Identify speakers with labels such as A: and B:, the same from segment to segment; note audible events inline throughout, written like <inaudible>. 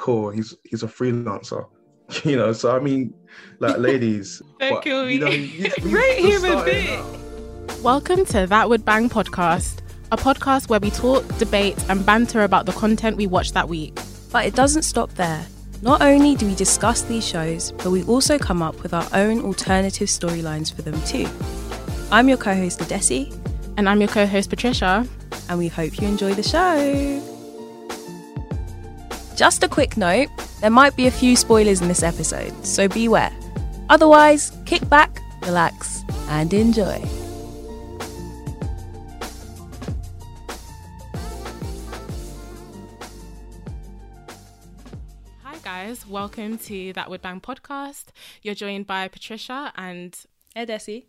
A: Cool. He's he's a freelancer. <laughs> You know, so I mean, like ladies.
B: Don't
A: but,
B: kill
A: you know, <laughs>
B: me.
A: you- you
B: Great
A: just
B: human
A: started
B: being. Welcome to That Would Bang podcast, a podcast where we talk, debate, and banter about the content we watched that week.
C: But it doesn't stop there. Not only do we discuss these shows, but we also come up with our own alternative storylines for them too. I'm your co host, Adesi,
B: And I'm your co host, Patricia.
C: and we hope you enjoy the show. Just a quick note there might be a few spoilers in this episode, so beware. Otherwise, kick back, relax, and enjoy.
B: Hi, guys. Welcome to That Would Bang podcast. You're joined by Patricia and
C: Adesi.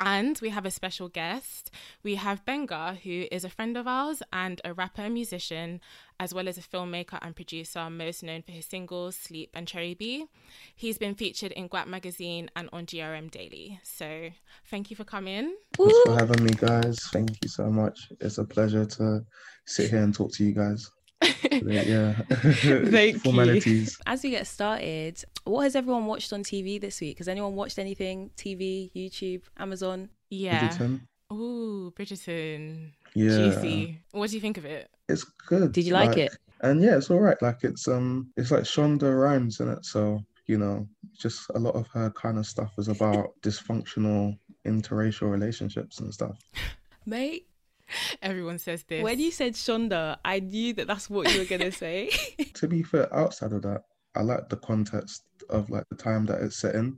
B: And we have a special guest. We have Benga, who is a friend of ours and a rapper and musician, as well as a filmmaker and producer, most known for his singles Sleep and Cherry B. He's been featured in Guap magazine and on GRM Daily. So thank you for coming.
A: Thanks for having me, guys. Thank you so much. It's a pleasure to sit here and talk to you guys. Yeah. <laughs> <laughs>
B: Thank you.
C: As we get started, what has everyone watched on TV this week? Has anyone watched anything? TV, YouTube, Amazon?
B: Yeah.
A: Bridgerton.
B: Ooh, Bridgerton.
A: Yeah.
B: Juicy. What do you think of it?
A: It's good.
C: Did you like it?
A: And yeah, it's all right. Like it's um, it's like Shonda Rhimes in it. So you know, just a lot of her kind of stuff is about dysfunctional interracial relationships and stuff. <laughs>
C: Mate, <laughs>
B: Everyone says this.
C: when you said Shonda, I knew that that's what you were going <laughs> to say. <laughs>
A: to be fair, outside of that, I like the context of like the time that it's set in,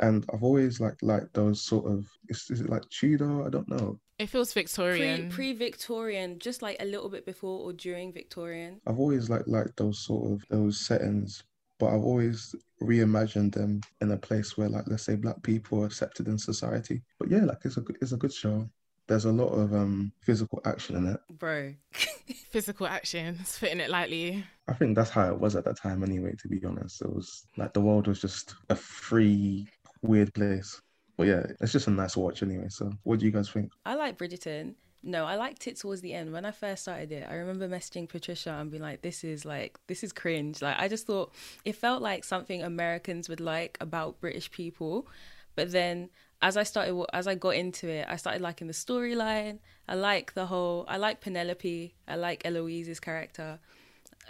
A: and I've always like liked those sort of is, is it like Tudor? I don't know.
B: it feels Victorian.
C: Pre Victorian, just like a little bit before or during Victorian.
A: I've always like liked those sort of those settings, but I've always reimagined them in a place where like let's say black people are accepted in society. But yeah, like it's a it's a good show. There's a lot of um physical action in it.
C: Bro. <laughs>
B: Physical actions, fitting it lightly.
A: I think that's how it was at that time anyway, to be honest. It was like the world was just a free, weird place. But yeah, it's just a nice watch anyway. So what do you guys think?
C: I like Bridgerton. No, I liked it towards the end. When I first started it, I remember messaging Patricia and being like, this is like, this is cringe. Like, I just thought it felt like something Americans would like about British people. But then as I started, as I got into it, I started liking the storyline. I like the whole, I like Penelope. I like Eloise's character.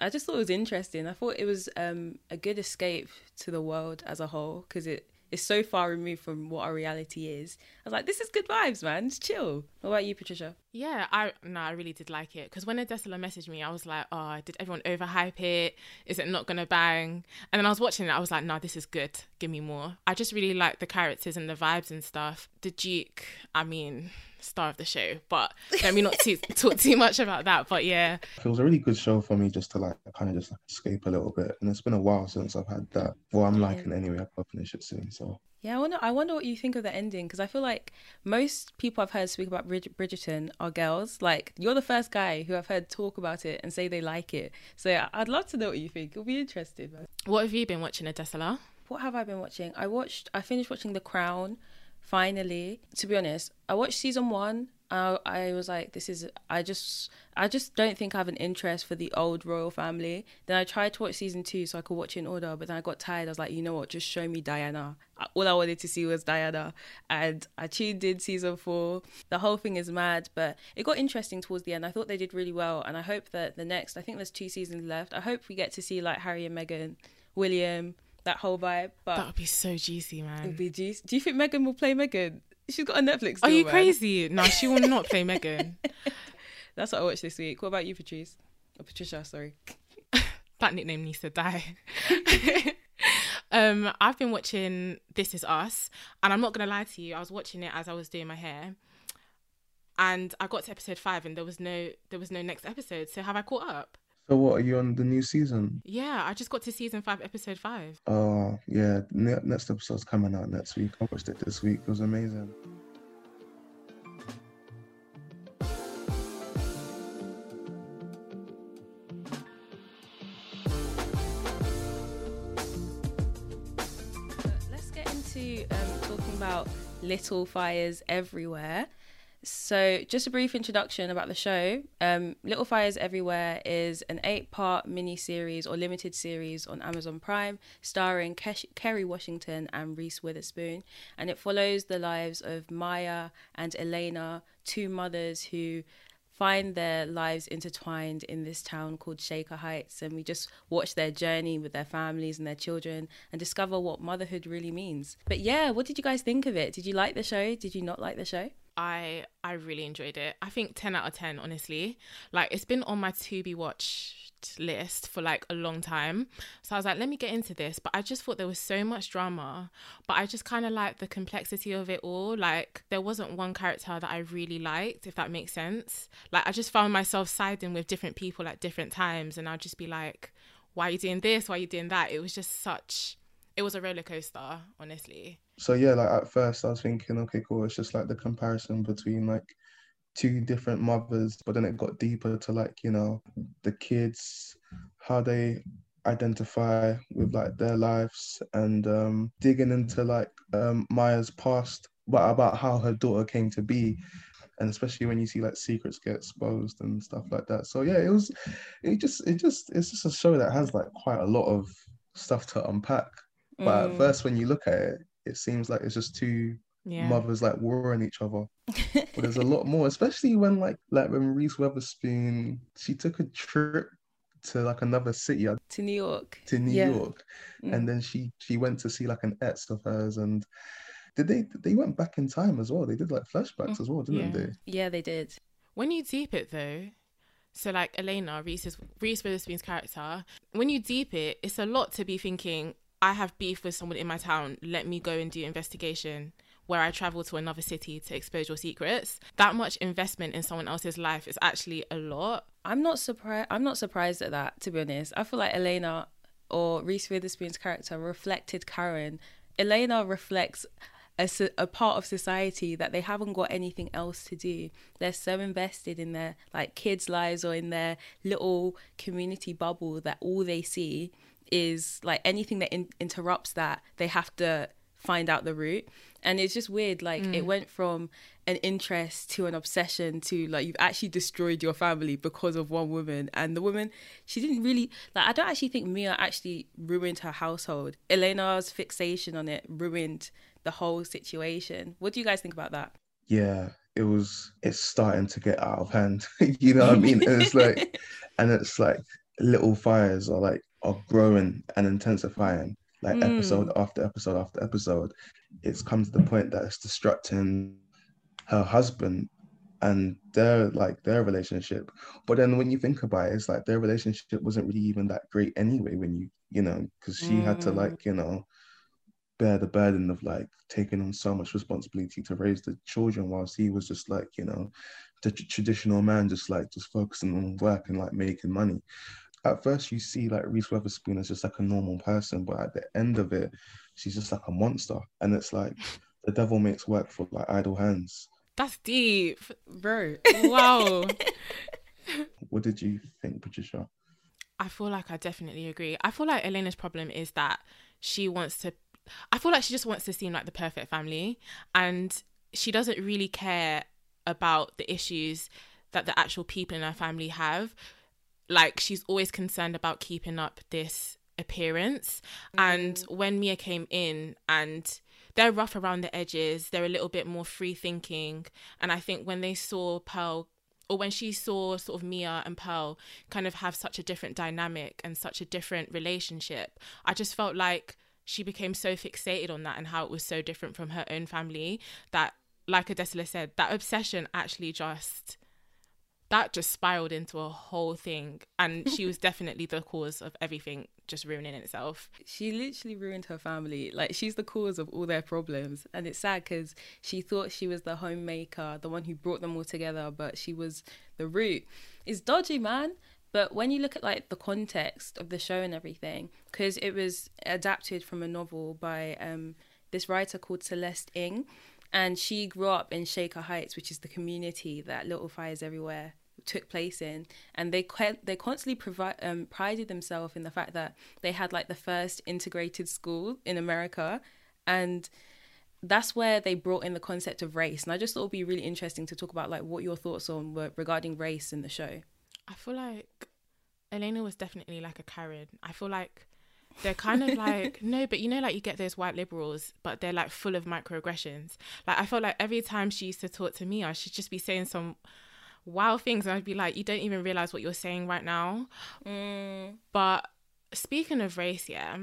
C: I just thought it was interesting. I thought it was um, a good escape to the world as a whole because it is so far removed from what our reality is. I was like, this is good vibes, man. It's chill. What about you, Patricia?
B: Yeah, I no, I really did like it because when Adesola messaged me, I was like, oh, did everyone overhype it? Is it not gonna bang? And then I was watching it, I was like, no, this is good. Give me more. I just really like the characters and the vibes and stuff. The Duke, I mean, star of the show, but let me not too, <laughs> talk too much about that. But yeah,
A: It was a really good show for me just to like kind of just like escape a little bit. And it's been a while since I've had that. Well, I'm liking it anyway. I'll finish it soon. So
C: Yeah, I wonder. I wonder what you think of the ending because I feel like most people I've heard speak about Brid- Bridgerton are girls. Like you're the first guy who I've heard talk about it and say they like it. So yeah, I'd love to know what you think. It'll be interesting.
B: What have you been watching, Adesola?
C: What have I been watching? I watched. I finished watching The Crown. Finally, to be honest, I watched season one. I, I was like, this is. I just, I just don't think I have an interest for the old royal family. Then I tried to watch season two so I could watch it in order, but then I got tired. I was like, you know what? Just show me Diana. All I wanted to see was Diana, and I tuned in season four. The whole thing is mad, but it got interesting towards the end. I thought they did really well, and I hope that the next. I think there's two seasons left. I hope we get to see like Harry and Meghan, William, that whole vibe. But
B: That would be so juicy, man.
C: It'd be juicy. Do you think Meghan will play Meghan? She's got a Netflix.
B: Are you
C: man.
B: crazy? No, she will not play Meghan. <laughs>
C: That's what I watched this week. What about you, Patrice? Or Patricia, sorry. <laughs>
B: that nickname needs to die. <laughs> um, I've been watching This Is Us, and I'm not gonna lie to you. I was watching it as I was doing my hair. and I got to episode five, and there was no there was no next episode. So have I caught up?
A: So what are you on the new season?
B: Yeah, I just got to season five, episode five.
A: Oh yeah, ne- next episode's coming out next week. I watched it this week. It was amazing.
C: Let's get into um, talking about Little Fires Everywhere. So, just a brief introduction about the show. Um, Little Fires Everywhere is an eight part mini series or limited series on Amazon Prime, starring Kesh- Kerry Washington and Reese Witherspoon. And it follows the lives of Maya and Elena, two mothers who find their lives intertwined in this town called Shaker Heights. And we just watch their journey with their families and their children and discover what motherhood really means. But yeah, what did you guys think of it? Did you like the show? Did you not like the show?
B: I I really enjoyed it. I think ten out of ten, honestly. Like it's been on my to be watched list for like a long time. So I was like, let me get into this. But I just thought there was so much drama. But I just kind of like the complexity of it all. Like there wasn't one character that I really liked, if that makes sense. Like I just found myself siding with different people at different times, and I'd just be like, why are you doing this? Why are you doing that? It was just such. It was a roller coaster, honestly.
A: So yeah, like at first I was thinking, okay, cool. It's just like the comparison between like two different mothers, but then it got deeper to like you know the kids, how they identify with like their lives, and um, digging into like um, Maya's past, but about how her daughter came to be, and especially when you see like secrets get exposed and stuff like that. So yeah, it was, it just, it just, it's just a show that has like quite a lot of stuff to unpack. But at mm. first, when you look at it, it seems like it's just two
B: Yeah.
A: mothers like warring each other. <laughs> But there's a lot more, especially when like like when Reese Witherspoon she took a trip to like another city
C: To New York.
A: to New
C: Yeah.
A: York, mm. and then she she went to see like an ex of hers, and did they they went back in time as well? They did like flashbacks mm. as well, didn't
B: Yeah.
A: they?
C: Yeah, they did.
B: when you deep it though, so like Elena, Reese's Reese Witherspoon's character, when you deep it, it's a lot to be thinking. I have beef with someone in my town. Let me go and do investigation where I travel to another city to expose your secrets. That much investment in someone else's life is actually a lot.
C: I'm not surprised. I'm not surprised at that. To be honest, I feel like Elena or Reese Witherspoon's character reflected Karen. Elena reflects a, a part of society that they haven't got anything else to do. They're so invested in their like kids' lives or in their little community bubble that all they see is like anything that in- interrupts that they have to find out the root and it's just weird like it mm. went from an interest to an obsession to like you've actually destroyed your family because of one woman and the woman she didn't really like i don't actually think mia actually ruined her household elena's fixation on it ruined the whole situation what do you guys think about that
A: Yeah, it was. It's starting to get out of hand. <laughs> you know what I mean? And it's like, <laughs> and it's like little fires are like are growing and intensifying. Like hmm. episode after episode after episode, it's come to the point that it's distracting her husband and their like their relationship. But then when you think about it, it's like their relationship wasn't really even that great anyway. When you you know, because she had to like you know bear the burden of like taking on so much responsibility to raise the children whilst he was just like you know the tr- traditional man just like just focusing on work and like making money at first you see like Reese Witherspoon as just like a normal person but at the end of it she's just like a monster and it's like <laughs> the devil makes work for like idle hands
B: That's deep.
C: bro
B: Wow. <laughs>
A: what did you think Patricia
B: I feel like I definitely agree. I feel like Elena's problem is that she wants to I feel like she just wants to seem like the perfect family and she doesn't really care about the issues that the actual people in her family have. Like she's always concerned about keeping up this appearance. And mm. when Mia came in and they're rough around the edges, they're a little bit more free thinking. And I think when they saw Pearl or when she saw sort of Mia and Pearl kind of have such a different dynamic and such a different relationship, I just felt like she became so fixated on that and how it was so different from her own family that, like Adesola said, that obsession actually just that just spiraled into a whole thing and she was <laughs> definitely the cause of everything just ruining itself.
C: She literally ruined her family. Like she's the cause of all their problems. And it's sad because she thought she was the homemaker the one who brought them all together but she was the root. It's dodgy man. But when you look at like the context of the show and everything because it was adapted from a novel by um, this writer called celeste ng and she grew up in Shaker Heights, which is the community that Little Fires Everywhere took place in, and they they constantly provi- um, prided themselves in the fact that they had like the first integrated school in America, and that's where they brought in the concept of race. And I just thought it'd be really interesting to talk about like what your thoughts on were regarding race in the show.
B: I feel like Elena was definitely like a Karen. I feel like they're kind of like <laughs> no but you know like you get those white liberals but they're like full of microaggressions like i felt like every time she used to talk to me i should just be saying some wow things and i'd be like you don't even realize what you're saying right now mm. but speaking of race yeah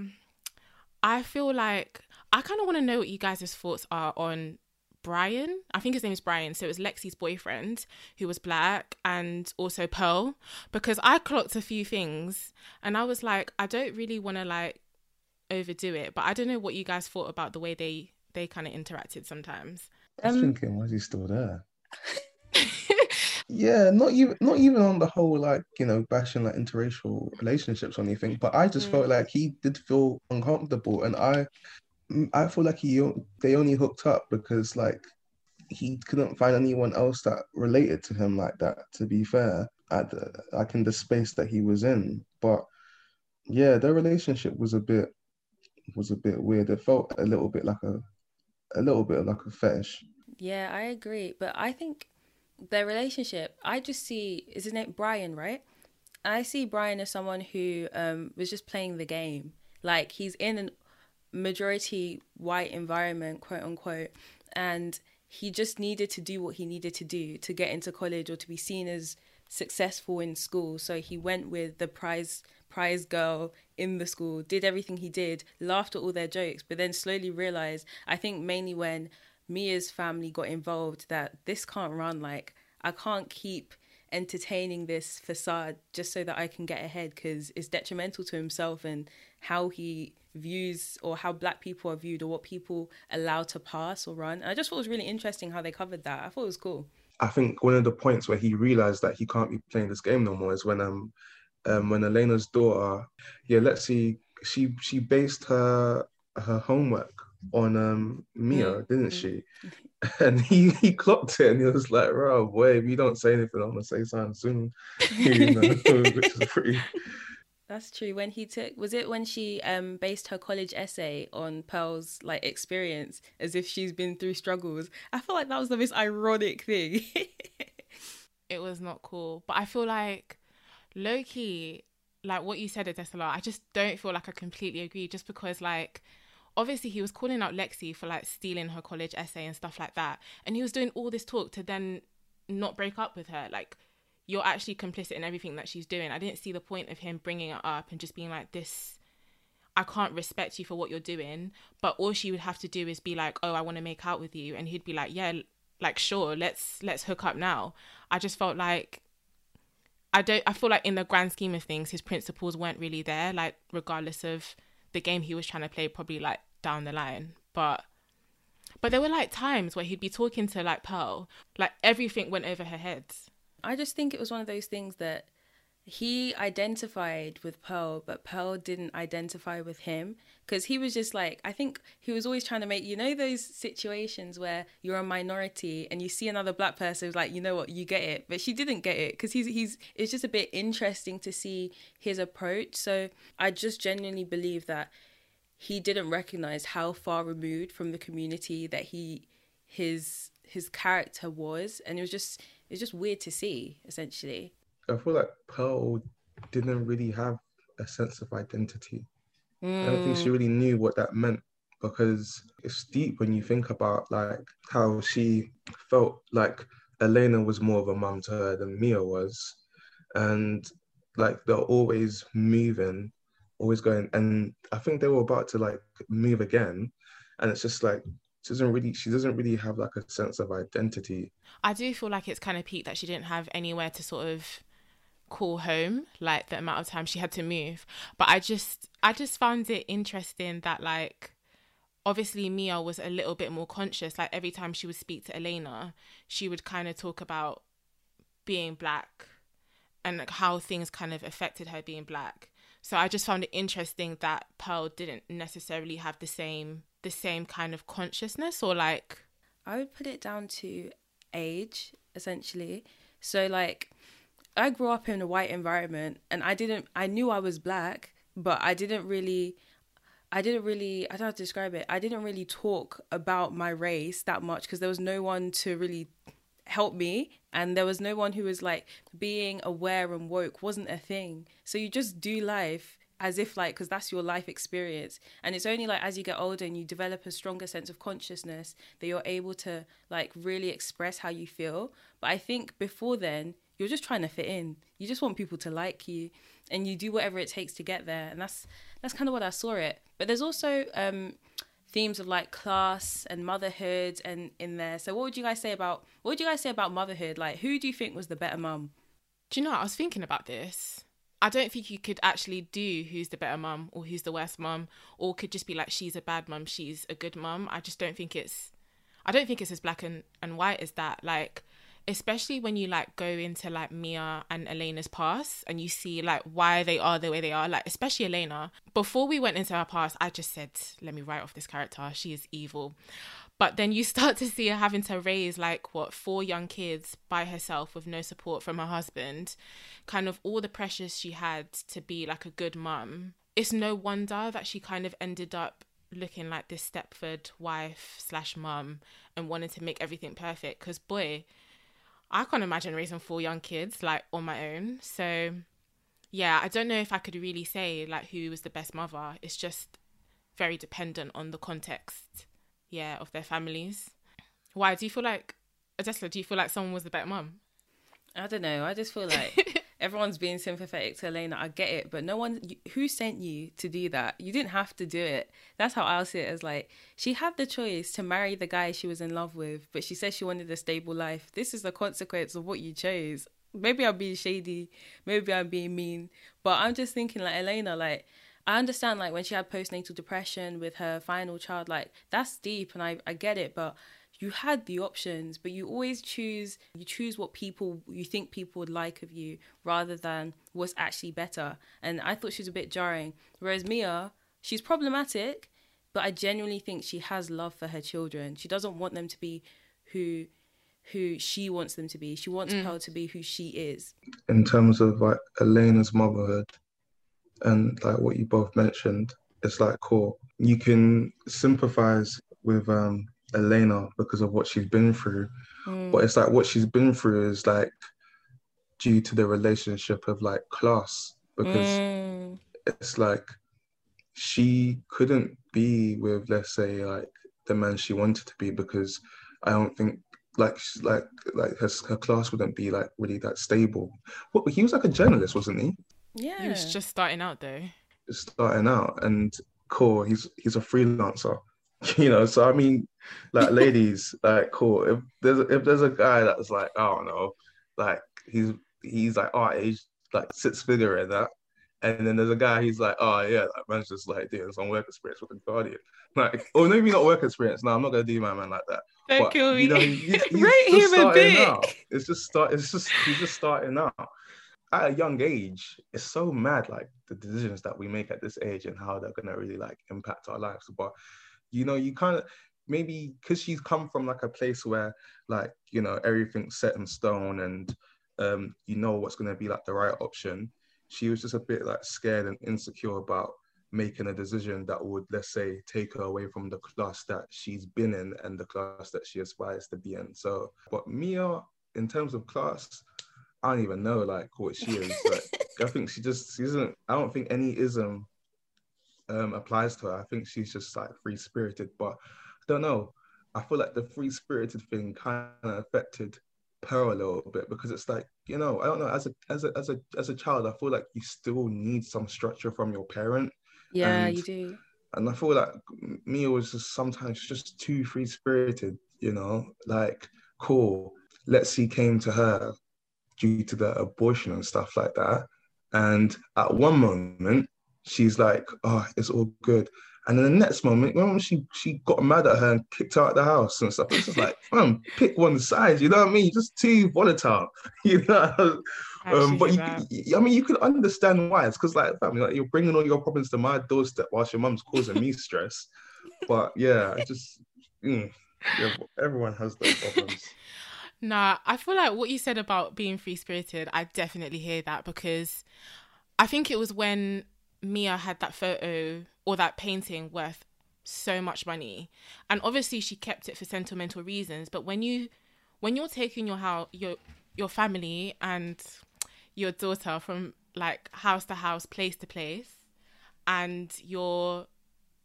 B: i feel like i kind of want to know what you guys' thoughts are on Brian. I think his name is Brian. So it was Lexi's boyfriend who was black and also Pearl. Because I clocked a few things and I was like, I don't really want to like overdo it, but I don't know what you guys thought about the way they they kind of interacted sometimes.
A: I was um, thinking, why is he still there? <laughs> yeah, not even not even on the whole like you know bashing like interracial relationships or anything, but I just mm. felt like he did feel uncomfortable, and I I feel like he they only hooked up because like he couldn't find anyone else that related to him like that. To be fair, at the, like in the space that he was in, but yeah, their relationship was a bit was a bit weird. It felt a little bit like a a little bit like a fetish.
C: Yeah, I agree, but I think their relationship. I just see is his name Brian, right? I see Brian as someone who um, was just playing the game. Like he's in an majority white environment, quote unquote, and he just needed to do what he needed to do to get into college or to be seen as successful in school. So he went with the prize prize girl in the school, did everything he did, laughed at all their jokes, but then slowly realized, I think mainly when Mia's family got involved, that this can't run. Like, I can't keep entertaining this facade just so that I can get ahead because it's detrimental to himself and how he views or how black people are viewed or what people allow to pass or run. And I just thought it was really interesting how they covered that. I thought it was cool.
A: I think one of the points where he realized that he can't be playing this game no more is when um, um when Elena's daughter, yeah, let's see, she she based her her homework on um Mia, mm. didn't she? <laughs> And he he clocked it and he was like, "Oh boy, if you don't say anything, I'm gonna say something soon." <laughs> you know, <laughs> which is pretty
C: that's true. When he took, was it when she um based her college essay on Pearl's like experience, as if she's been through struggles? I feel like that was the most ironic thing. <laughs>
B: it was not cool, but I feel like Loki, like what you said, Adesola, I just don't feel like I completely agree. Just because like obviously he was calling out Lexi for like stealing her college essay and stuff like that, and he was doing all this talk to then not break up with her, like you're actually complicit in everything that she's doing. I didn't see the point of him bringing it up and just being like, this, I can't respect you for what you're doing. But all she would have to do is be like, oh, I want to make out with you. And he'd be like, yeah, like, sure, let's, let's hook up now. I just felt like, I don't, I feel like in the grand scheme of things, his principles weren't really there, like, regardless of the game he was trying to play, probably like down the line. But, but there were like times where he'd be talking to like Pearl, like everything went over her head
C: I just think it was one of those things that he identified with Pearl, but Pearl didn't identify with him because he was just like, I think he was always trying to make, you know, those situations where you're a minority and you see another black person who's like, you know what, you get it, but she didn't get it because he's he's it's just a bit interesting to see his approach. So I just genuinely believe that he didn't recognize how far removed from the community that he his his character was, and it was just it's just weird to see, essentially.
A: I feel like Pearl didn't really have a sense of identity. Mm. I don't think she mm. really knew what that meant because it's deep when you think about like how she felt like Elena was more of a mum to her than Mia was. And like they're always moving, always going. And I think they were about to like move again. And it's just like she doesn't really she doesn't really have like a sense of identity.
B: I do feel like it's kind of peaked that she didn't have anywhere to sort of call home, like the amount of time she had to move. But I just I just found it interesting that like obviously Mia was a little bit more conscious. Like every time she would speak to Elena, she would kind of talk about being black and like how things kind of affected her being black. So I just found it interesting that Pearl didn't necessarily have the same the same kind of consciousness or like
C: I would put it down to age essentially. So like I grew up in a white environment and I didn't I knew I was black, but I didn't really I didn't really I don't know how to describe it. I didn't really talk about my race that much because there was no one to really help me and there was no one who was like being aware and woke wasn't a thing. So you just do life as if like because that's your life experience. And it's only like as you get older and you develop a stronger sense of consciousness that you're able to like really express how you feel. But i think before then you're just trying to fit in. You just want people to like you and you do whatever it takes to get there. And that's that's kind of what i saw it. But there's also um themes of like class and motherhood and in there. So what would you guys say about what would you guys say about motherhood? Like who do you think was the better mum?
B: Do you know I was thinking about this. I don't think you could actually do who's the better mum or who's the worst mum or could just be like she's a bad mum, she's a good mum. I just don't think it's I don't think it's as black and, and white as that. Like especially when you like go into like Mia and Elena's past and you see like why they are the way they are, like especially Elena. Before we went into her past, I just said, let me write off this character. She is evil. But then you <laughs> start to see her having to raise like what four young kids by herself with no support from her husband, kind of all the pressures she had to be like a good mum. It's no wonder that she kind of ended up looking like this Stepford wife slash mum and wanting to make everything perfect. Because boy, I can't imagine raising four young kids like on my own. So yeah, I don't know if I could really say like who was the best mother. It's just very dependent on the context, yeah, of their families. Why do you feel like Adesola, do you feel like someone was the better mum?
C: I don't know. I just feel like <laughs> everyone's being sympathetic to Elena. I get it, but no one who sent you to do that. You didn't have to do it. That's how I'll see it as like she had the choice to marry the guy she was in love with, but she said she wanted a stable life. This is the consequence of what you chose. Maybe I'm being shady, maybe I'm being mean, but I'm just thinking like Elena, like I understand like when she had postnatal depression with her final child, like that's deep and I, I get it, but you had the options but you always choose you choose what people you think people would like of you rather than what's actually better. And i thought she was a bit jarring. Whereas mia she's problematic but i genuinely think she has love for her children. She doesn't want them to be who who she wants them to be. She wants mm. Pearl to be who she is.
A: In terms of like elena's motherhood and like what you both mentioned it's like cool you can sympathize with um Elena because of what she's been through. Mm. But it's like what she's been through is like due to the relationship of like class because mm. it's like she couldn't be with let's say like the man she wanted to be because I don't think like like like her, her class wouldn't be like really that stable. What he was like a journalist, wasn't he?
B: Yeah, he was just starting out though.
A: Just starting out, and cool. He's he's a freelancer, <laughs> you know. So I mean, like ladies, like cool. If there's if there's a guy that's like I don't know, like he's he's like our age, like six figure in that, and then there's a guy he's like, oh yeah, like man's just like doing some work experience with the Guardian, <laughs> like or maybe not work experience. No, I'm not gonna do my man like that.
B: Don't but, kill me. You know, <laughs> he's Rate
A: just starting. It's just start. It's just he's just starting out. At a young age, it's so mad, like the decisions that we make at this age and how they're gonna really like impact our lives. But you know, you kind of maybe because she's come from like a place where like you know everything's set in stone and um, you know what's going to be like the right option she was just a bit like scared and insecure about making a decision that would let's say take her away from the class that she's been in and the class that she aspires to be in. So but mia in terms of class i don't even know like what she is like i think she just she isn't i don't think any ism um applies to her i think she's just like free spirited but I don't know. I feel like the free spirited thing kind of affected Pearl a little bit because it's like you know I don't know as a as a as a as a child I feel like you still need some structure from your parent.
C: Yeah, and, you do.
A: And I feel like Mia was just sometimes just too free spirited, you know, like cool. Let's see came to her due to the abortion and stuff like that. And at one moment, she's like, "Oh, it's all good," and then the next moment, when she she got mad at her and kicked her out of the house and stuff. It's just like, <laughs> man, pick one side. You know what I mean? Just too volatile. <laughs> You know. Um, but you, you, I mean, you could understand why. It's because like, family, like you're bringing all your problems to my doorstep whilst your mum's causing me stress. But yeah, I just mm, yeah, everyone has those problems. <laughs>
B: Nah, I feel like what you said about being free spirited, I definitely hear that because I think it was when Mia had that photo or that painting worth so much money. And obviously she kept it for sentimental reasons, but when you when you're taking your house your your family and your daughter from like house to house, place to place, and you're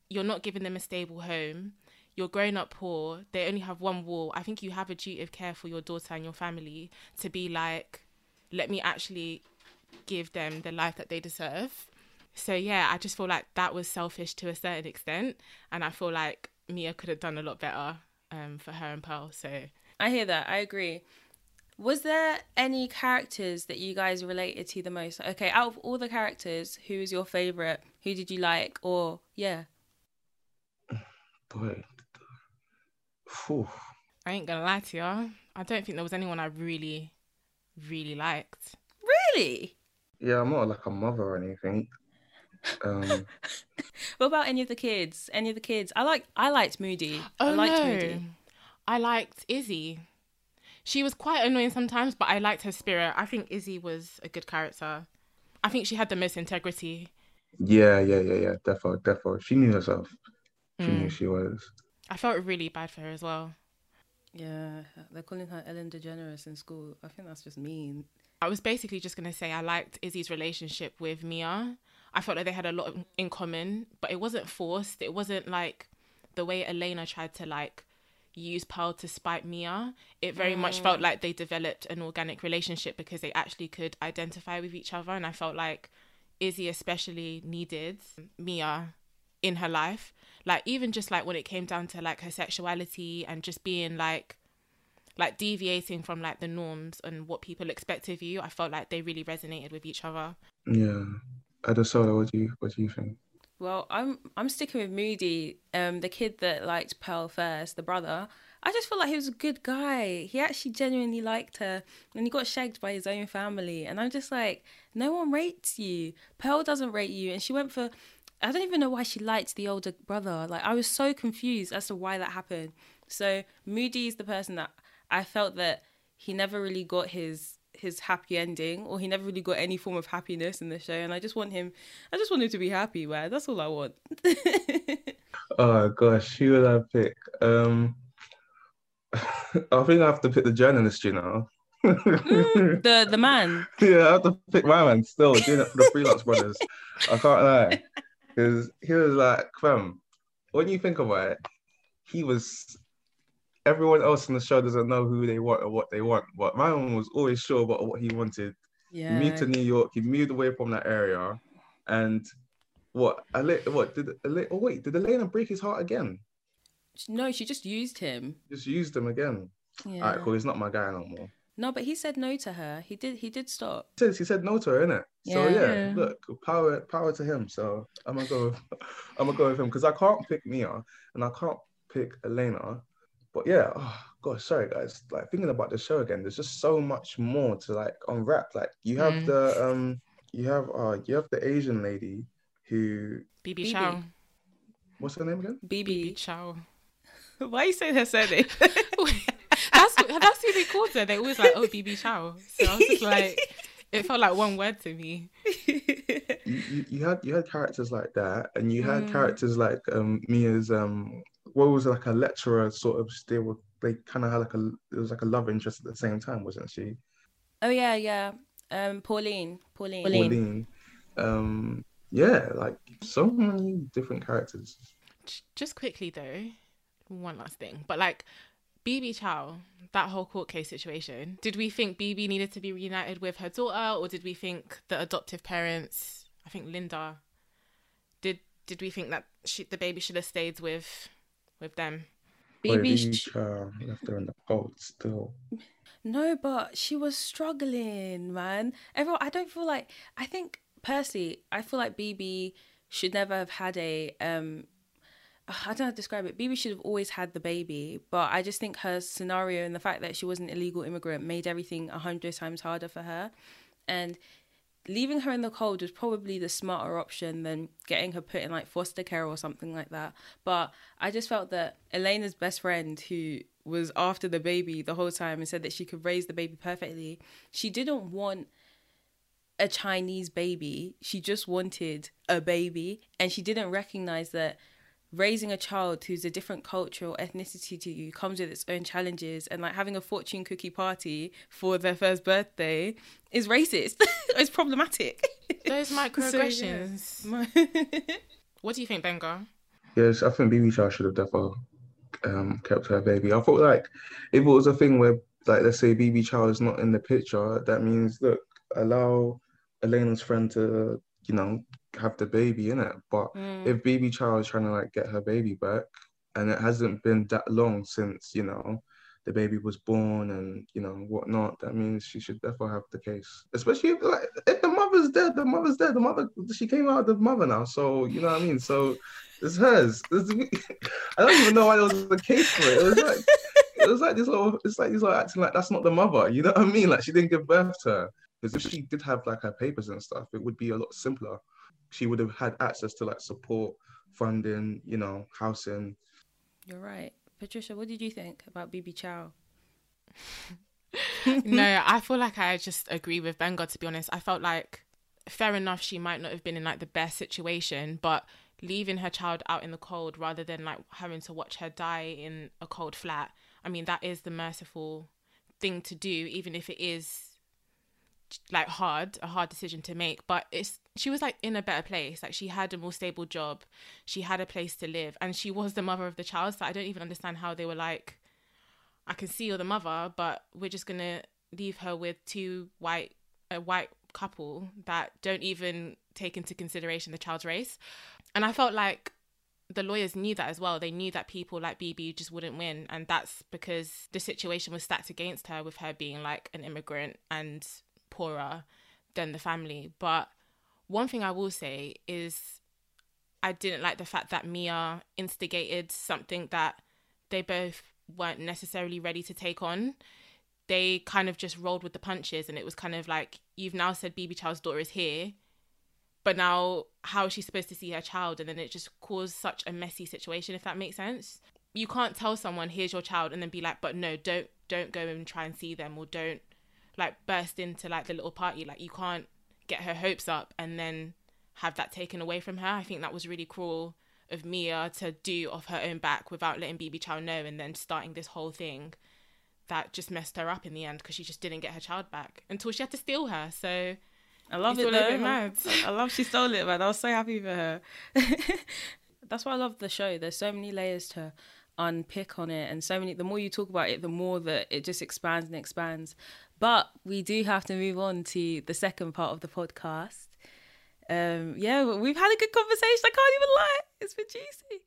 B: you're not giving them a stable home, you're growing up poor, they only have one wall. I think you have a duty of care for your daughter and your family to be like, let me actually give them the life that they deserve. So yeah, I just feel like that was selfish to a certain extent, and I feel like Mia could have done a lot better um, for her and Pearl. So
C: I hear that. I agree. Was there any characters that you guys related to the most? Okay, out of all the characters, who is your favorite? Who did you like? Or yeah.
A: Boy,
B: Whew. I ain't gonna lie to y'all. I don't think there was anyone I really, really liked.
C: Really?
A: Yeah, I'm not like a mother or anything. Um, <laughs>
C: what about any of the kids? Any of the kids? I like. I liked Moody.
B: Oh
C: I liked
B: no,
C: Moody.
B: I liked Izzy. She was quite annoying sometimes, but I liked her spirit. I think Izzy was a good character. I think she had the most integrity.
A: Yeah, yeah, yeah, yeah. Defo, defo. She knew herself. She
B: Mm.
A: knew she was.
B: I felt really bad for her as well.
C: Yeah, they're calling her Ellen DeGeneres in school. I think that's just mean.
B: I was basically just gonna say I liked Izzy's relationship with Mia. I felt like they had a lot in common, but it wasn't forced. It wasn't like the way Elena tried to like use Pearl to spite Mia. It very much mm. felt like they developed an organic relationship because they actually could identify with each other, and I felt like Izzy especially needed Mia in her life. Like even just like when it came down to like her sexuality and just being like like deviating from like the norms and what people expect of you, I felt like they really resonated with each other.
A: Yeah. Adesola, what do you what do you think?
C: Well, I'm I'm sticking with Moody, um, the kid that liked Pearl first, the brother. I just feel like he was a good guy. He actually genuinely liked her, and he got shagged by his own family. And I'm just like, no one rates you. Pearl doesn't rate you, and she went for. I don't even know why she liked the older brother. Like I was so confused as to why that happened. So Moody is the person that I felt that he never really got his his happy ending or he never really got any form of happiness in the show and I just want him I just want him to be happy man that's all I want <laughs>
A: Oh gosh, who would I pick? Um <laughs> I think I have to pick the journalist, you know.
C: the the man <laughs>
A: yeah, I have to pick my man still, doing it for the freelance brothers. I can't lie. Because he was like, fam, when you think about it, he was everyone else in the show doesn't know who they want or what they want. But my one was always sure about what he wanted. He moved to New York, he moved away from that area. And what Ale- what did Ale- oh wait, did Elena break his heart again?
C: no she just used him
A: Just used him again.
C: yeah
A: Alright, cool, he's not my guy no more.
C: no but he said no to her he did he did stop
A: He says he said no to her, innit? So
C: Yeah.
A: yeah,
B: Yeah.
A: look, power power to him. So I'm gonna go <laughs> with, I'm gonna go with him because I can't pick Mia and I can't pick Elena. But yeah, oh gosh, sorry guys. Like thinking about the show again, there's just so much more to like unwrap. Like you have
B: Mm.
A: the um you have uh you have the Asian lady who
B: Bebe
C: Bebe.
B: Chow.
A: what's her name again?
B: Bebe
C: Bebe
B: Chow.
C: why are you saying her surname <laughs>
B: that's that's who they called her. They always like, oh Bebe Chow. So I was just like, <laughs> it felt like one word to me.
A: You, you, you had you had characters like that, and you had
B: Mm.
A: characters like um Mia's um what was it, like a lecturer sort of they were they kind of had like a it was like a love interest at the same time, wasn't she?
C: oh yeah yeah um pauline pauline,
A: Pauline. Um, yeah, like so many different characters.
B: Just quickly though, one last thing. But like Bebe Chow, that whole court case situation, did we think Bebe needed to be reunited with her daughter, or did we think the adoptive parents, I think Linda, did did we think that she, the baby should have stayed with with them?
C: Bebe,
A: Baby
C: sh-
A: child left her in the cold still.
C: no, but she was struggling, man. Everyone, I don't feel like. I think personally, I feel like Bebe should never have had a. um I don't know how to describe it. Bebe should have always had the baby, but I just think her scenario and the fact that she was an illegal immigrant made everything a hundred times harder for her. And leaving her in the cold was probably the smarter option than getting her put in like foster care or something like that. But I just felt that Elena's best friend, who was after the baby the whole time and said that she could raise the baby perfectly, she didn't want a Chinese baby. She just wanted a baby. And she didn't recognize that raising a child who's a different culture or ethnicity to you comes with its own challenges and like having a fortune cookie party for their first birthday is racist <laughs> it's problematic
B: Those <laughs>
C: So, yeah.
B: microaggressions. <laughs> What do you think, Benga?
A: Yes, I think Bebe Child should have definitely um, kept her baby. I thought like if it was a thing where like let's say Bebe Child is not in the picture, that means look, allow Elena's friend to, you know, have the baby in it. But
C: Mm.
A: if baby Child is trying to like get her baby back and it hasn't been that long since, you know, the baby was born and you know whatnot, that means she should definitely have the case. Especially if like if the mother's dead, the mother's dead. The mother she came out of the mother now, so you know what I mean. So it's hers. It's- <laughs> I don't even know why there was a case for it. It was like it was like this little. It's like these little acting like that's not the mother. You know what I mean? Like she didn't give birth to her. Because if she did have like her papers and stuff, it would be a lot simpler. She would have had access to like support, funding, you know, housing.
C: you're right patricia what did you think about Bebe chow <laughs>
B: no, I feel like I just agree with Benga to be honest. I felt like fair enough she might not have been in like the best situation, but leaving her child out in the cold rather than like having to watch her die in a cold flat. I mean, that is the merciful thing to do even if it is like hard, a hard decision to make, but it's she was like in a better place. Like she had a more stable job, she had a place to live, and she was the mother of the child. So I don't even understand how they were like I can see you're the mother, but we're just gonna leave her with two white a white couple that don't even take into consideration the child's race. And I felt like the lawyers knew that as well. They knew that people like Bebe just wouldn't win, and that's because the situation was stacked against her with her being like an immigrant and poorer than the family. But one thing I will say is I didn't like the fact that Mia instigated something that they both weren't necessarily ready to take on. They kind of just rolled with the punches, and it was kind of like, you've now said Bebe Child's daughter is here, but now how is she supposed to see her child? And then it just caused such a messy situation, if that makes sense. You can't tell someone, here's your child, and then be like, but no, don't don't go and try and see them, or don't like burst into like the little party. Like you can't get her hopes up and then have that taken away from her. I think that was really cruel of Mia to do off her own back without letting Bebe Chow know and then starting this whole thing that just messed her up in the end because she just didn't get her child back until she had to steal her. So
C: I love it though.
B: bit mad. <laughs>
C: I love she stole it, man. I was so happy for her. <laughs> That's why I love the show. There's so many layers to unpick on it, and so many. The more you talk about it, the more that it just expands and expands. But we do have to move on to the second part of the podcast. Um, yeah, we've had a good conversation. I can't even lie. It's been juicy.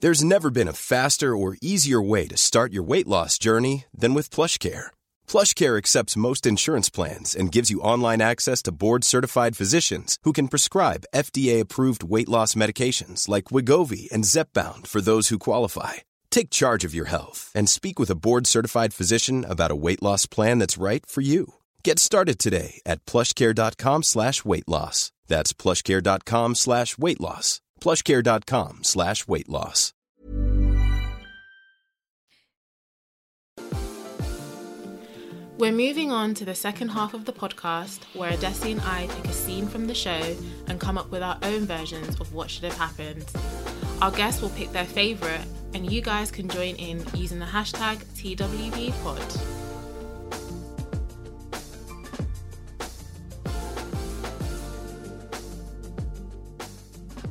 D: There's never been a faster or easier way to start your weight loss journey than with PlushCare. PlushCare accepts most insurance plans and gives you online access to board-certified physicians who can prescribe FDA-approved weight loss medications like Wegovy and Zepbound for those who qualify. Take charge of your health and speak with a board-certified physician about a weight loss plan that's right for you. Get started today at plushcare.com slash weight loss. That's plushcare.com slash weight loss. plushcare.com slash weight loss.
B: We're moving on to the second half of the podcast where Adesi and I take a scene from the show and come up with our own versions of what should have happened. Our guests will pick their favourite, and you guys can join in using the hashtag TWBpod.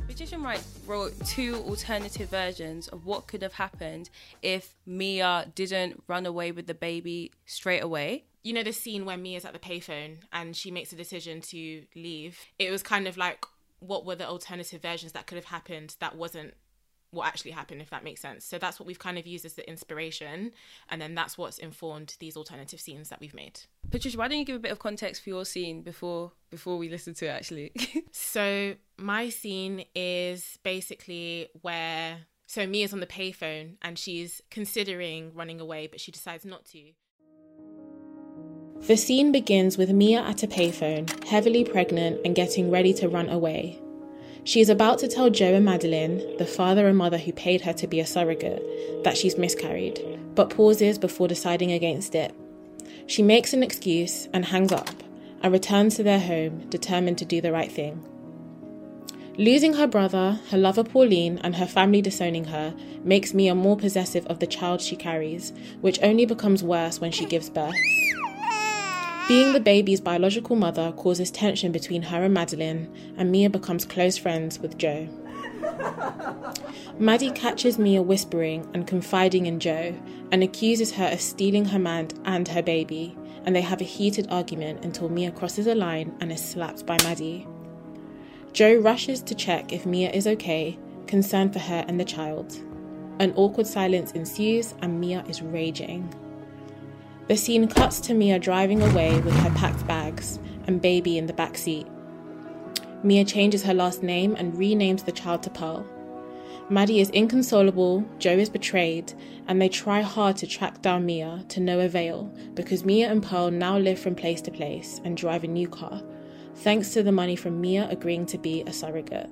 C: Magician Wright wrote two alternative versions of what could have happened if Mia didn't run away with the baby straight away.
B: you know the scene where Mia's at the payphone and she makes a decision to leave. It was kind of like what were the alternative versions that could have happened that wasn't what actually happened if that makes sense. So that's what we've kind of used as the inspiration and then that's what's informed these alternative scenes that we've made.
C: Patricia why don't you give a bit of context for your scene before before we listen to it actually? <laughs>
B: So my scene is basically where so mia's on the payphone and she's considering running away but she decides not to. The scene begins with Mia at a payphone, heavily pregnant and getting ready to run away. She is about to tell Joe and Madeline, the father and mother who paid her to be a surrogate, that she's miscarried, but pauses before deciding against it. She makes an excuse and hangs up, and returns to their home, determined to do the right thing. Losing her brother, her lover Pauline, and her family disowning her makes Mia more possessive of the child she carries, which only becomes worse when she gives birth. Being the baby's biological mother causes tension between her and Madeline, and Mia becomes close friends with Joe. Maddie catches Mia whispering and confiding in Joe and accuses her of stealing her man and her baby, and they have a heated argument until Mia crosses a line and is slapped by Maddie. Joe rushes to check if Mia is okay, concerned for her and the child. An awkward silence ensues, and Mia is raging. The scene cuts to Mia driving away with her packed bags and baby in the back seat. Mia changes her last name and renames the child to Pearl. Maddie is inconsolable, Joe is betrayed, and they try hard to track down Mia to no avail because Mia and Pearl now live from place to place and drive a new car, thanks to the money from Mia agreeing to be a surrogate.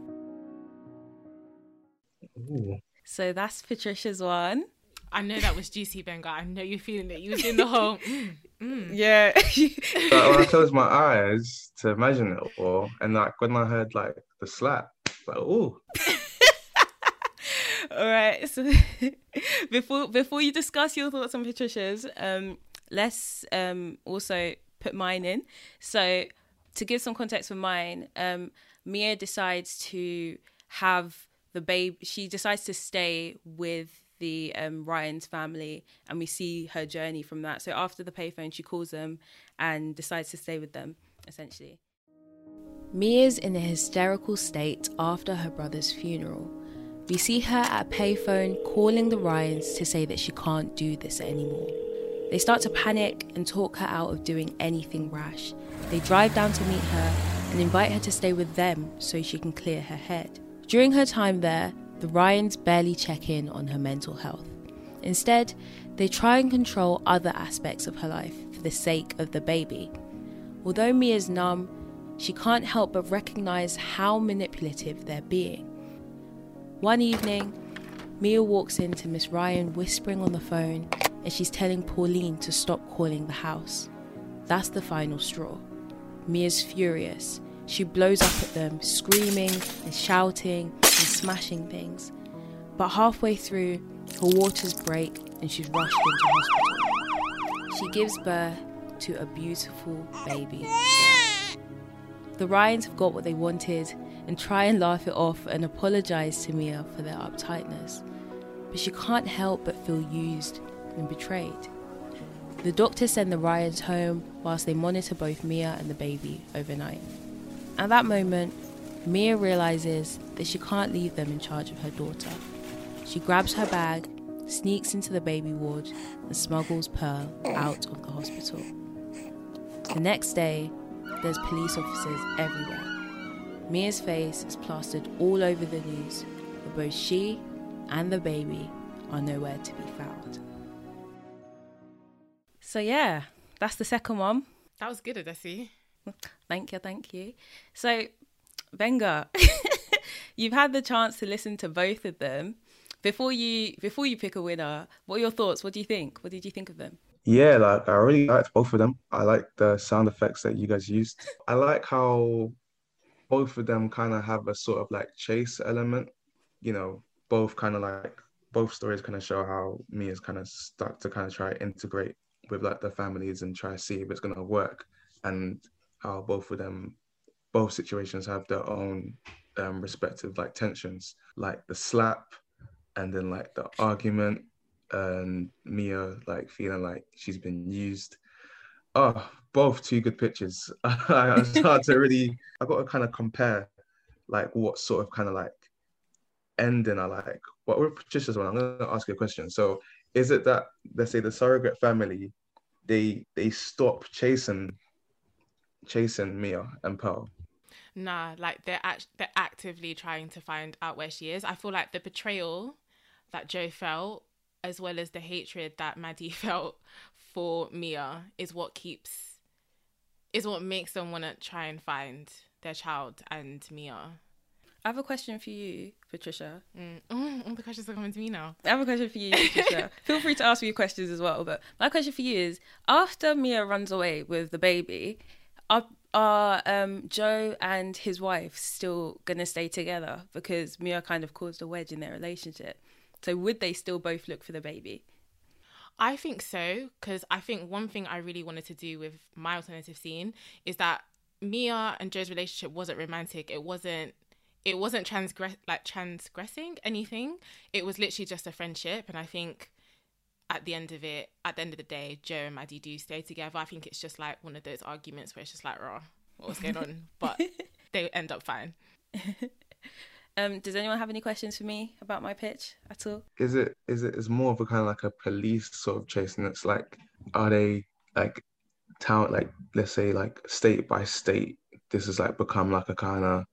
C: Ooh. So that's Patricia's one.
B: I know that was juicy, Benga. I know you're feeling it. You was in the whole. Mm, mm.
C: Yeah. <laughs>
A: when I closed my eyes to imagine it all, and like when I heard like the slap, like oh. <laughs>
C: all right. So <laughs> before before you discuss your thoughts on Patricia's, um, let's um also put mine in. So to give some context for mine, um, Mia decides to have the baby. She decides to stay with the um, Ryan's family, and we see her journey from that. So after the payphone, she calls them and decides to stay with them, essentially. Mia's in a hysterical state after her brother's funeral. We see her at a payphone calling the Ryans to say that she can't do this anymore. They start to panic and talk her out of doing anything rash. They drive down to meet her and invite her to stay with them so she can clear her head. During her time there, the Ryans barely check in on her mental health. Instead, they try and control other aspects of her life for the sake of the baby. Although Mia's numb, she can't help but recognize how manipulative they're being. One evening, Mia walks into Miss Ryan whispering on the phone and she's telling Pauline to stop calling the house. That's the final straw. Mia's furious. She blows up at them, screaming and shouting smashing things. But halfway through, her waters break and she's rushed into hospital. She gives birth to a beautiful baby. The Ryans have got what they wanted and try and laugh it off and apologize to Mia for their uptightness. But she can't help but feel used and betrayed. The doctors send the Ryans home whilst they monitor both Mia and the baby overnight. At that moment, Mia realizes that she can't leave them in charge of her daughter. She grabs her bag, sneaks into the baby ward, and smuggles Pearl out of the hospital. The next day, there's police officers everywhere. Mia's face is plastered all over the news, but both she and the baby are nowhere to be found. So, yeah, that's the second one.
B: That was good, Adesi.
C: Thank you, thank you. So, Benga, <laughs> you've had the chance to listen to both of them. Before you before you pick a winner, what are your thoughts? What do you think? What did you think of them?
A: Yeah, like I really liked both of them. I like the sound effects that you guys used. I like how both of them kind of have a sort of like chase element. You know, both kind of like both stories kind of show how Mia is kind of stuck to kind of try integrate with like the families and try to see if it's gonna work, and how both of them both situations have their own um, respective like tensions, like the slap, and then like the argument, and Mia like feeling like she's been used. Oh, both two good pictures. <laughs> it's <laughs> hard to really. I got to kind of compare like what sort of kind of like ending I like. But with Patricia's one, I'm gonna ask you a question. So is it that let's say the surrogate family they they stop chasing chasing Mia and Pearl?
B: Nah, like they're act- they're actively trying to find out where she is. I feel like the betrayal that Joe felt, as well as the hatred that Maddie <laughs> felt for Mia, is what keeps is what makes them want to try and find their child and Mia.
C: I have a question for you, Patricia.
B: Mm. <laughs> Oh, all the questions are coming to me now.
C: I have a question for you, <laughs> Patricia. Feel free to ask me questions as well. But my question for you is: After Mia runs away with the baby, are are um, Joe and his wife still gonna stay together? Because Mia kind of caused a wedge in their relationship. So would they still both look for the baby?
B: I think so because I think one thing I really wanted to do with my alternative scene is that Mia and Joe's relationship wasn't romantic. It wasn't. It wasn't transgress like transgressing anything. It was literally just a friendship, and I think at the end of it, at the end of the day, Joe and Maddie do stay together. I think it's just like one of those arguments where it's just like, raw, what's going on? <laughs> But they end up fine. <laughs>
C: Um, does anyone have any questions for me about my pitch at all?
A: Is it is it is more of a kind of like a police sort of chase, and it's like, are they like town like let's say like state by state? This has like become like a kind of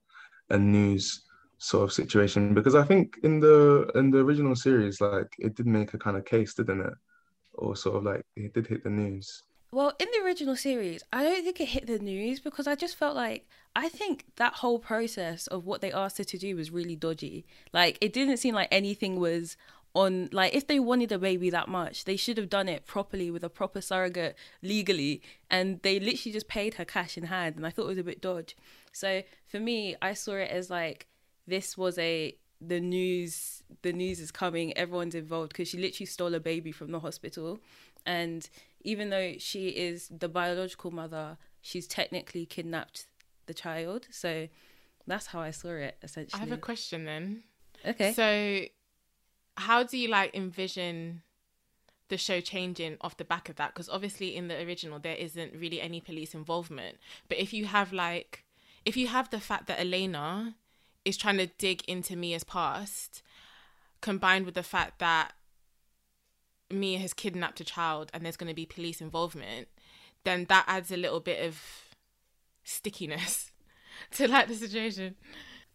A: a news sort of situation because I think in the in the original series, like it did make a kind of case, didn't it? Or sort of like it did hit the news.
C: Well, in the original series, I don't think it hit the news because I just felt like I think that whole process of what they asked her to do was really dodgy. Like it didn't seem like anything was on like if they wanted a baby that much, they should have done it properly with a proper surrogate legally and they literally just paid her cash in hand and I thought it was a bit dodge. So for me, I saw it as like this was a the news the news is coming everyone's involved because she literally stole a baby from the hospital and even though she is the biological mother she's technically kidnapped the child so that's how i saw it essentially
B: I have a question then.
C: okay
B: So, how do you like envision the show changing off the back of that? Because obviously, in the original, there isn't really any police involvement. But if you have like, if you have the fact that Elena is trying to dig into Mia's past, combined with the fact that Mia has kidnapped a child and there's going to be police involvement, then that adds a little bit of stickiness <laughs> to like the situation.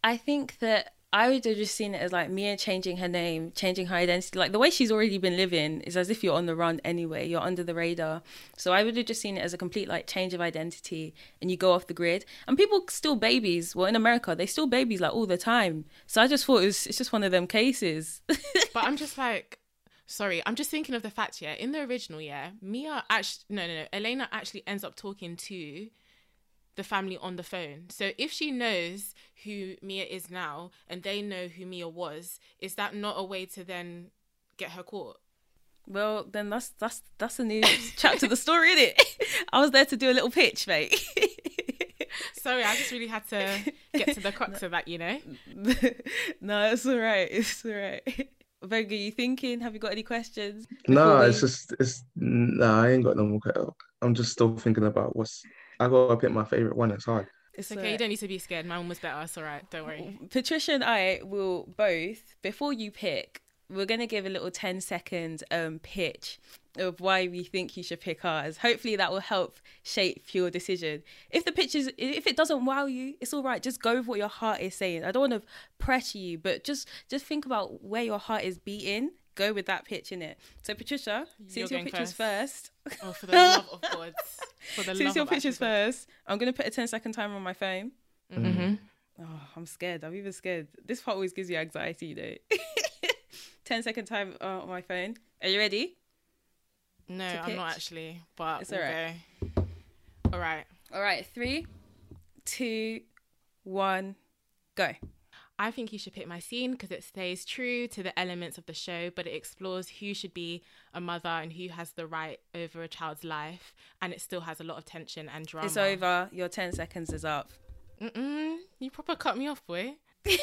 C: I think that I would have just seen it as like Mia changing her name, changing her identity. Like the way she's already been living is as if you're on the run anyway, you're under the radar. So I would have just seen it as a complete like change of identity and you go off the grid. And people still babies. Well, in America, they still babies like all the time. So I just thought it was, it's just one of them cases. <laughs>
B: But I'm just like, sorry, I'm just thinking of the fact, yeah, in the original, yeah, Mia actually, no, no, no, Elena actually ends up talking to the family on the phone. So if she knows who Mia is now and they know who Mia was, is that not a way to then get her caught?
C: well, then that's that's that's a new <laughs> chapter of the story, isn't it? <laughs> I was there to do a little pitch, mate. <laughs>
B: Sorry, I just really had to get to the crux of that, you know?
C: no, it's all right. It's all right. Benga, you thinking? Have you got any questions?
A: No,
C: we-
A: it's just it's no, I ain't got no more. I'm just still thinking about what's I gotta pick my favorite one. It's hard.
C: It's
B: It's okay, you don't need to be scared. My one was better. It's all right. Don't worry.
C: Patricia and I will both, before you pick, we're going to give a little 10 second um, pitch of why we think you should pick ours. Hopefully that will help shape your decision. If the pitch is, if it doesn't wow you, it's all right. Just go with what your heart is saying. I don't want to pressure you, but just just think about where your heart is beating. Go with that pitch in it. So Patricia, since
B: You're
C: your
B: going
C: pitch was
B: first.
C: first,
B: Oh, for the love of <laughs> God. For the
C: since
B: love
C: your
B: of
C: pitch is
B: Africa.
C: first, I'm going to put a 10 second timer on my phone.
B: Mm-hmm.
C: Oh, I'm scared. I'm even scared. This part always gives you anxiety, though. <laughs> 10 second time uh, on my phone. Are you ready?
B: No, I'm not actually, but
C: It's
B: we'll
C: all right.
B: go. All right.
C: All right, three, two, one, go.
B: I think you should pick my scene because it stays true to the elements of the show, but it explores who should be a mother and who has the right over a child's life, and it still has a lot of tension and drama.
C: It's over. Your 10 seconds is up.
B: Mm-mm, you proper cut me off, boy. <laughs>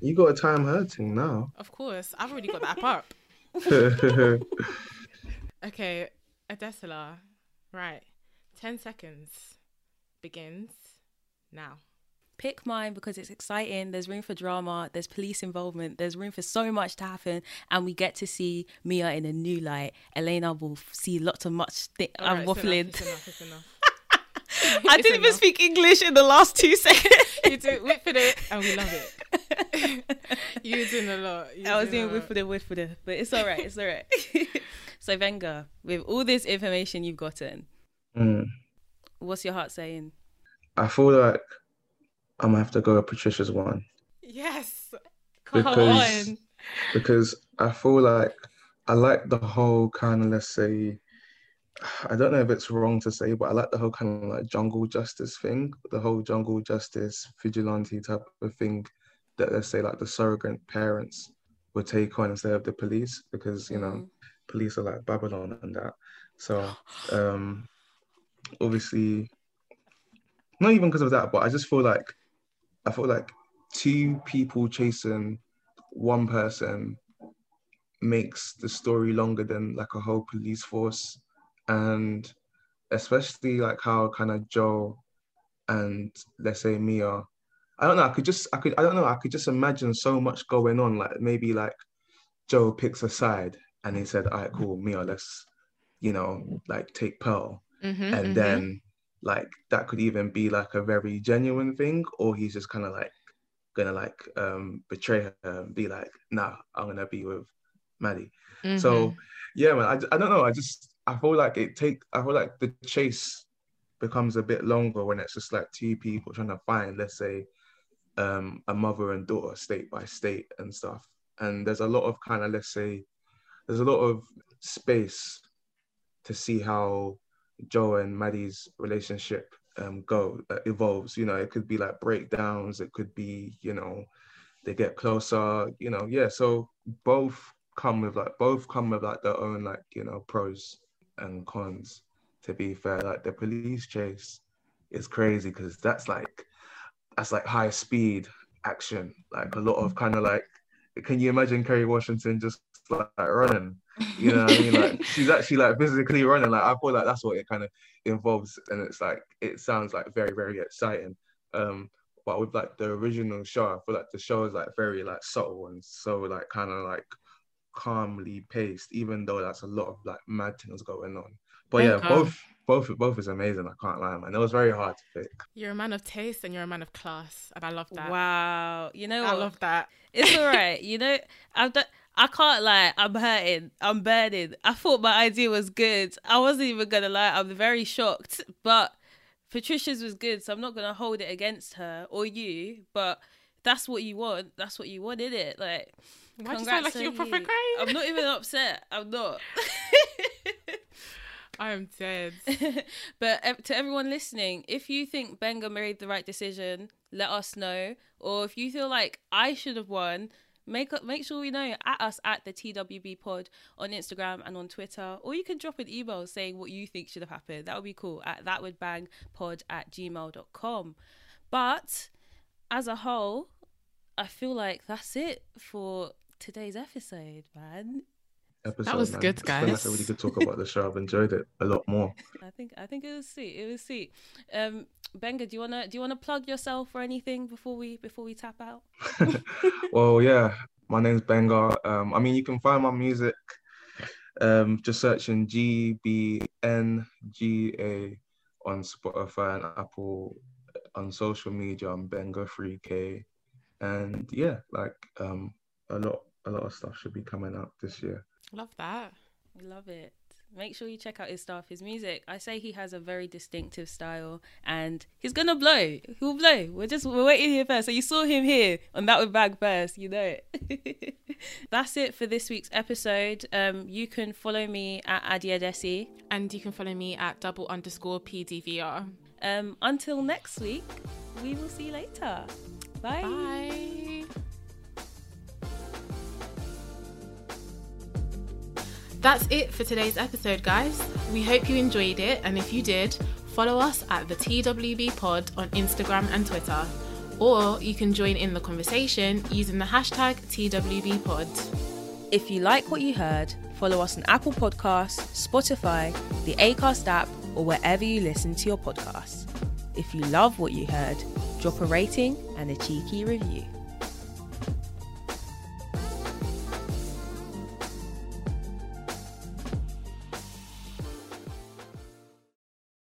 A: You got a time hurting now.
B: Of course, I've already got that up. <laughs> <laughs> Okay, Adesola. Right, ten seconds begins now.
C: Pick mine because it's exciting. There's room for drama. There's police involvement. There's room for so much to happen, and we get to see Mia in a new light. Elena will see lots of much. Thi-
B: All
C: I'm
B: right, it's
C: waffling.
B: enough, it's enough, it's enough. <laughs> <laughs>
C: I
B: It's
C: didn't even speak English in the last two seconds. <laughs>
B: you do whip for it, and we love it. You're doing a lot. You're
C: I was doing
B: a
C: whiff
B: lot.
C: for the whiff for the, but it's all right. It's all right. so Benga, with all this information you've gotten,
A: Mm.
C: what's your heart saying?
A: I feel like I'm gonna have to go with Patricia's one
B: Yes. Come
A: because
B: on.
A: because I feel like I like the whole kind of let's say I don't know if it's wrong to say, but I like the whole kind of like jungle justice thing, the whole jungle justice vigilante type of thing that let's say like the surrogate parents would take on instead of the police because you know
C: Mm.
A: police are like Babylon and that. So <gasps> um obviously not even because of that, but I just feel like I feel like two people chasing one person makes the story longer than like a whole police force. And especially like how kind of Joe and let's say Mia I don't know I could just I could I don't know I could just imagine so much going on. Like maybe like Joe picks a side and he said all right cool Mia let's you know like take Pearl.
B: Mhm,
A: and
B: mhm.
A: then like that could even be like a very genuine thing or he's just kind of like gonna like um betray her and be like nah i'm gonna be with maddie so
B: Mhm.
A: yeah man I, I don't know i just i feel like it take i feel like the chase becomes a bit longer when it's just like two people trying to find let's say um a mother and daughter state by state and stuff and there's a lot of kind of let's say there's a lot of space to see how Joe and Maddie's relationship um go uh, evolves. You know, it could be like breakdowns, it could be, you know, they get closer, you know, yeah. So both come with like both come with like their own like, you know, pros and cons, to be fair. Like the police chase is crazy because that's like that's like high speed action. Like a lot of kind of like can you imagine Kerry Washington just like running? You know what I mean? Like <laughs> she's actually like physically running. Like I feel like that's what it kind of involves, and it's like it sounds like very very exciting. Um, but with like the original show, I feel like the show is like very like subtle and so like kind of like calmly paced, even though that's a lot of like mad things going on. But yeah,
B: Okay.
A: both both both is amazing. I can't lie, man. It was very hard to pick.
B: You're a man of taste and you're a man of class, and I love that.
C: Wow, you know
B: I
C: what?
B: love that.
C: It's all right. You know, I've done. I can't lie. I'm hurting. I'm burning. I thought my idea was good. I wasn't even gonna lie. I'm very shocked. But Patricia's was good, so I'm not gonna hold it against her or you. But that's what you want. That's what you want, is it? Like,
B: Why do you sound like you're proper crying?
C: I'm not even <laughs> upset. I'm not.
B: I am dead. <laughs>
C: but eh, to everyone listening, if you think Benga made the right decision, let us know. Or if you feel like I should have won, make up, make sure we know at us at the TWB Pod on Instagram and on Twitter. Or you can drop an email saying what you think should have happened. That would be cool at thatwouldbangpod at gmail.com. But as a whole, I feel like that's it for today's episode, man.
A: Episode, that
B: was
A: man.
B: good,
A: It's been like
B: guys.
A: a really good talk about the show. I've enjoyed it a lot more. <laughs>
C: I think I think it was sweet. It was sweet. Um, Benga, do you wanna do you wanna plug yourself or anything before we before we tap out? <laughs>
A: well, yeah, my name's Benga. Um, I mean, you can find my music um, just searching G B N G A on Spotify and Apple. On social media, I'm Benga 3K, and yeah, like um, a lot a lot of stuff should be coming out this year.
B: love that.
C: We love it. Make sure you check out his stuff, his music. I say he has a very distinctive style, and he's gonna blow. He'll blow. We're just we're waiting here first. So you saw him here on That Would Bang first. You know it. <laughs> That's it for this week's episode. Um, you can follow me at Adia Desi.
B: And you can follow me at double underscore PDVR.
C: Um, until next week, we will see you later. Bye.
B: Bye. That's it for today's episode, guys. We hope you enjoyed it, and if you did, follow us at the TWB Pod on Instagram and Twitter, or you can join in the conversation using the hashtag TWB Pod.
C: If you like what you heard, follow us on Apple Podcasts, Spotify, the Acast app, or wherever you listen to your podcasts. If you love what you heard, drop a rating and a cheeky review.